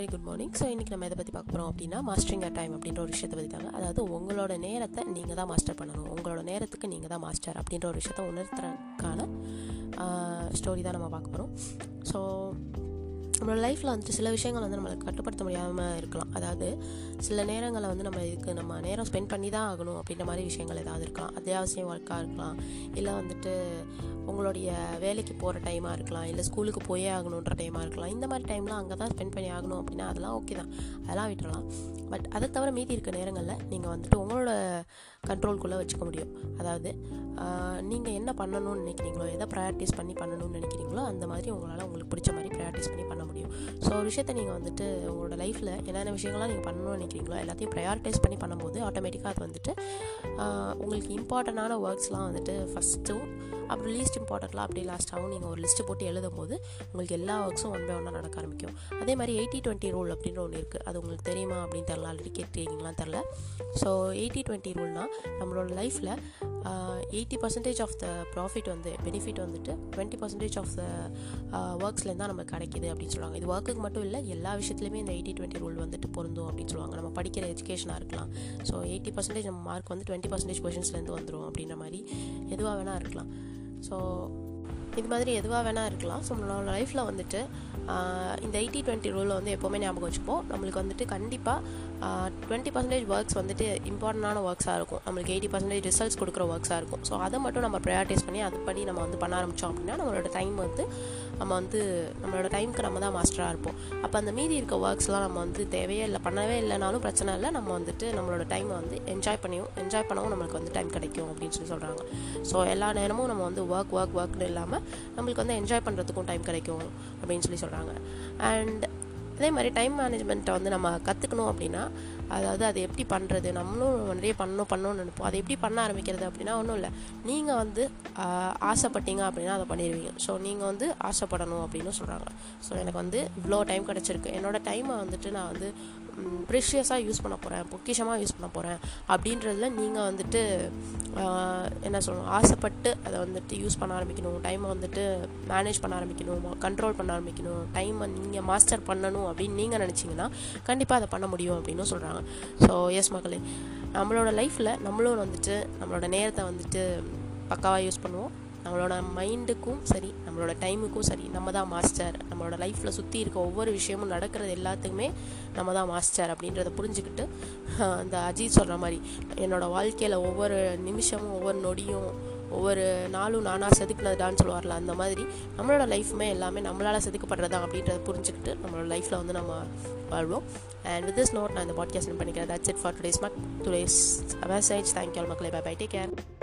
Very good morning so இன்றைக்கி நம்ம எதை பற்றி பார்க்க போகிறோம் அப்படின்னா மாஸ்டரிங் அ டைம் அப்படின்ற ஒரு விஷயத்தை பற்றி தாங்க. அதாவது உங்களோட நேரத்தை நீங்கள் தான் மாஸ்டர் பண்ணணும். உங்களோட நேரத்துக்கு நீங்கள் தான் மாஸ்டர் அப்படின்ற ஒரு விஷயத்தை உணர்த்துறதுக்கான ஸ்டோரி தான் நம்ம பார்க்க போகிறோம் ஸோ நம்மளோட லைஃப்பில் வந்துட்டு சில விஷயங்கள் வந்து நம்மளுக்கு கட்டுப்படுத்த முடியாமல் இருக்கலாம். அதாவது சில நேரங்களில் வந்து நம்ம இதுக்கு நம்ம நேரம் ஸ்பெண்ட் பண்ணி தான் ஆகணும் அப்படின்ற மாதிரி விஷயங்கள் ஏதாவது இருக்கலாம். அத்தியாவசியம் ஒர்க்காக இருக்கலாம். இல்லை வந்துட்டு உங்களுடைய வேலைக்கு போகிற டைமாக இருக்கலாம். இல்லை ஸ்கூலுக்கு போயே ஆகணுன்ற டைமாக இருக்கலாம். இந்த மாதிரி டைம்லாம் அங்கே தான் ஸ்பெண்ட் பண்ணி ஆகணும் அப்படின்னா அதெல்லாம் ஓகே தான். அதெல்லாம் விட்டுறலாம். பட் அதை தவிர மீதி இருக்க நேரங்களில் நீங்கள் வந்துட்டு உங்களோட கண்ட்ரோல்குள்ளே வச்சுக்க முடியும். அதாவது நீங்கள் என்ன பண்ணணும்னு நினைக்கிறீங்களோ எதை ப்ரையாரிட்டிஸ் பண்ணி பண்ணணும்னு நினைக்கிறீங்களோ அந்த மாதிரி உங்களால் உங்களுக்கு பிடிச்ச மாதிரி ப்ரையாரிட்டிஸ் பண்ணி பண்ண ஸோ ஒரு விஷயத்தை நீங்கள் வந்துட்டு உங்களோட லைஃப்பில் என்னென்ன விஷயங்கள்லாம் நீங்கள் பண்ணணும்னு நினைக்கிறீங்களோ எல்லாத்தையும் ப்ரையாரிட்டைஸ் பண்ணி பண்ணும்போது ஆட்டோமேட்டிக்காக அது வந்துட்டு உங்களுக்கு இம்பார்ட்டண்டான ஒர்க்ஸ்லாம் வந்துட்டு ஃபஸ்ட்டும் அப்புறம் லீஸ்ட் இம்பார்ட்டண்ட்லாம் அப்படியே லாஸ்ட்டாகவும் நீங்கள் ஒரு லிஸ்ட்டு போட்டு எழுதும் போது உங்களுக்கு எல்லா ஒர்க்ஸும் ஒன் பை ஒன்னாக நடக்க ஆரம்பிக்கும். அதே மாதிரி எயிட்டி டுவெண்ட்டி ரூல் அப்படின்ற ஒன்று இருக்குது அது உங்களுக்கு தெரியுமா அப்படின்னு தெரில ஆல்ரெடி கேட்டுருக்கீங்களாம் தெரில ஸோ எயிட்டி டுவெண்ட்டி ரூல்னால் நம்மளோட லைஃப்பில் eighty percentage of the profit வந்து பெனிஃபிட் வந்துட்டு டுவெண்ட்டி பர்சன்டேஜ் ஆஃப் த ஒர்க்ஸ்லேருந்து தான் நமக்கு கிடைக்கிது அப்படின்னு சொல்லுவாங்க. இது ஒர்க்குக்கு மட்டும் இல்லை எல்லா விஷயத்துலையுமே இந்த எயிட்டி டுவெண்ட்டி ரூல் வந்துட்டு பொருந்தும் அப்படின்னு சொல்லுவாங்க. நம்ம படிக்கிற எஜுகேஷனாக இருக்கலாம். ஸோ எயிட்டி பர்சன்டேஜ் நம்ம மார்க் வந்து டுவெண்ட்டி பர்சன்டேஜ் கொஷின்ஸ்லேருந்து வந்துடும் அப்படின்ற மாதிரி எதுவாக வேணால் இருக்கலாம். ஸோ இது மாதிரி எதுவாக வேணால் இருக்கலாம். ஸோ நம்மளோட லைஃப்பில் வந்துட்டு இந்த எயிட்டி டுவெண்ட்டி ரூலில் வந்து எப்போவுமே ஞாபகம் வச்சுப்போம். நம்மளுக்கு வந்துட்டு கண்டிப்பாக டுவெண்ட்டி பர்சன்டேஜ் ஒர்க்ஸ் வந்துட்டு இம்பார்ட்டண்டான ஒர்க்ஸாக இருக்கும். நம்மளுக்கு எயிட்டி பர்சன்டேஜ் ரிசல்ட்ஸ் கொடுக்குற ஒர்க்ஸாக இருக்கும். ஸோ அதை மட்டும் நம்ம ப்ரையாரிட்டைஸ் பண்ணி அது பண்ணி நம்ம வந்து பண்ண ஆரம்பித்தோம் அப்படின்னா நம்மளோட டைம் வந்து நம்ம வந்து நம்மளோட டைமுக்கு நம்ம தான் மாஸ்டராக இருப்போம். அப்போ அந்த மீதி இருக்க ஒர்க்ஸ்லாம் நம்ம வந்து தேவையே இல்லை பண்ணவே இல்லைனாலும் பிரச்சனை இல்லை. நம்ம வந்துட்டு நம்மளோட டைமை வந்து என்ஜாய் பண்ணியும் என்ஜாய் பண்ணவும் நம்மளுக்கு வந்து டைம் கிடைக்கும் அப்படின்னு சொல்லி சொல்கிறாங்க ஸோ எல்லா நேரமும் நம்ம வந்து ஒர்க் ஒர்க் ஒர்க்னு இல்லாமல் நம்மளுக்கு வந்து என்ஜாய் பண்ணுறதுக்கும் டைம் கிடைக்கும் அப்படின்னு சொல்லி சொல்கிறாங்க அண்ட் அதே மாதிரி டைம் மேனேஜ்மெண்ட்டை வந்து நம்ம கற்றுக்கணும் அப்படின்னா அதாவது அதை எப்படி பண்ணுறது நம்மளும் நிறைய பண்ணணும் பண்ணணும்னு நினைப்போம். அதை எப்படி பண்ண ஆரம்பிக்கிறது அப்படின்னா ஒன்றும் இல்லை. நீங்கள் வந்து ஆசைப்பட்டீங்க அப்படின்னா அதை பண்ணிடுவீங்க. ஸோ நீங்கள் வந்து ஆசைப்படணும் அப்படின்னு சொல்கிறாங்க ஸோ எனக்கு வந்து இவ்வளோ டைம் கிடச்சிருக்கு. என்னோடய டைமை வந்துட்டு நான் வந்து ப்ரெஷியஸாக யூஸ் பண்ண போகிறேன் பொக்கிஷமாக யூஸ் பண்ண போகிறேன் அப்படின்றதுல நீங்கள் வந்துட்டு என்ன சொல்லணும் ஆசைப்பட்டு அதை வந்துட்டு யூஸ் பண்ண ஆரம்பிக்கணும். டைமை வந்துட்டு மேனேஜ் பண்ண ஆரம்பிக்கணும் கண்ட்ரோல் பண்ண ஆரம்பிக்கணும். டைமை நீங்கள் மாஸ்டர் பண்ணணும் அப்படின்னு நீங்கள் நினச்சிங்கன்னா கண்டிப்பாக அதை பண்ண முடியும் அப்படின்னு சொல்கிறாங்க ஸோ எஸ் மக்களே நம்மளோட லைஃப்பில் நம்மளும் வந்துட்டு நம்மளோட நேரத்தை வந்துட்டு பக்காவாக யூஸ் பண்ணுவோம். நம்மளோட மைண்டுக்கும் சரி நம்மளோட டைமுக்கும் சரி நம்ம தான் மாஸ்டர் நம்மளோட லைஃப்பில் சுற்றி இருக்க ஒவ்வொரு விஷயமும் நடக்கிறது எல்லாத்துக்குமே நம்ம தான் மாஸ்டர் அப்படின்றத புரிஞ்சுக்கிட்டு அந்த அஜித் சொல்கிற மாதிரி என்னோடய வாழ்க்கையில் ஒவ்வொரு நிமிஷமும் ஒவ்வொரு நொடியும் ஒவ்வொரு நாளும் நானாக செதுக்குனதான்னு சொல்லுவார்ல அந்த மாதிரி நம்மளோட லைஃப்புமே எல்லாமே நம்மளால் செதுக்கப்படுறதா அப்படின்றத புரிஞ்சுக்கிட்டு நம்மளோட லைஃப்பில் வந்து நம்ம வாழ்வோம். அண்ட் வித் திஸ் நோட் நான் இந்த பாட்காஸ்ட் பண்ணிக்கிறேன். தட்ஸ் இட் ஃபார் டுடேஸ் மக் டுடேஸ் மெசேஜ் தேங்க்யூ மக்களே. Bye bye take care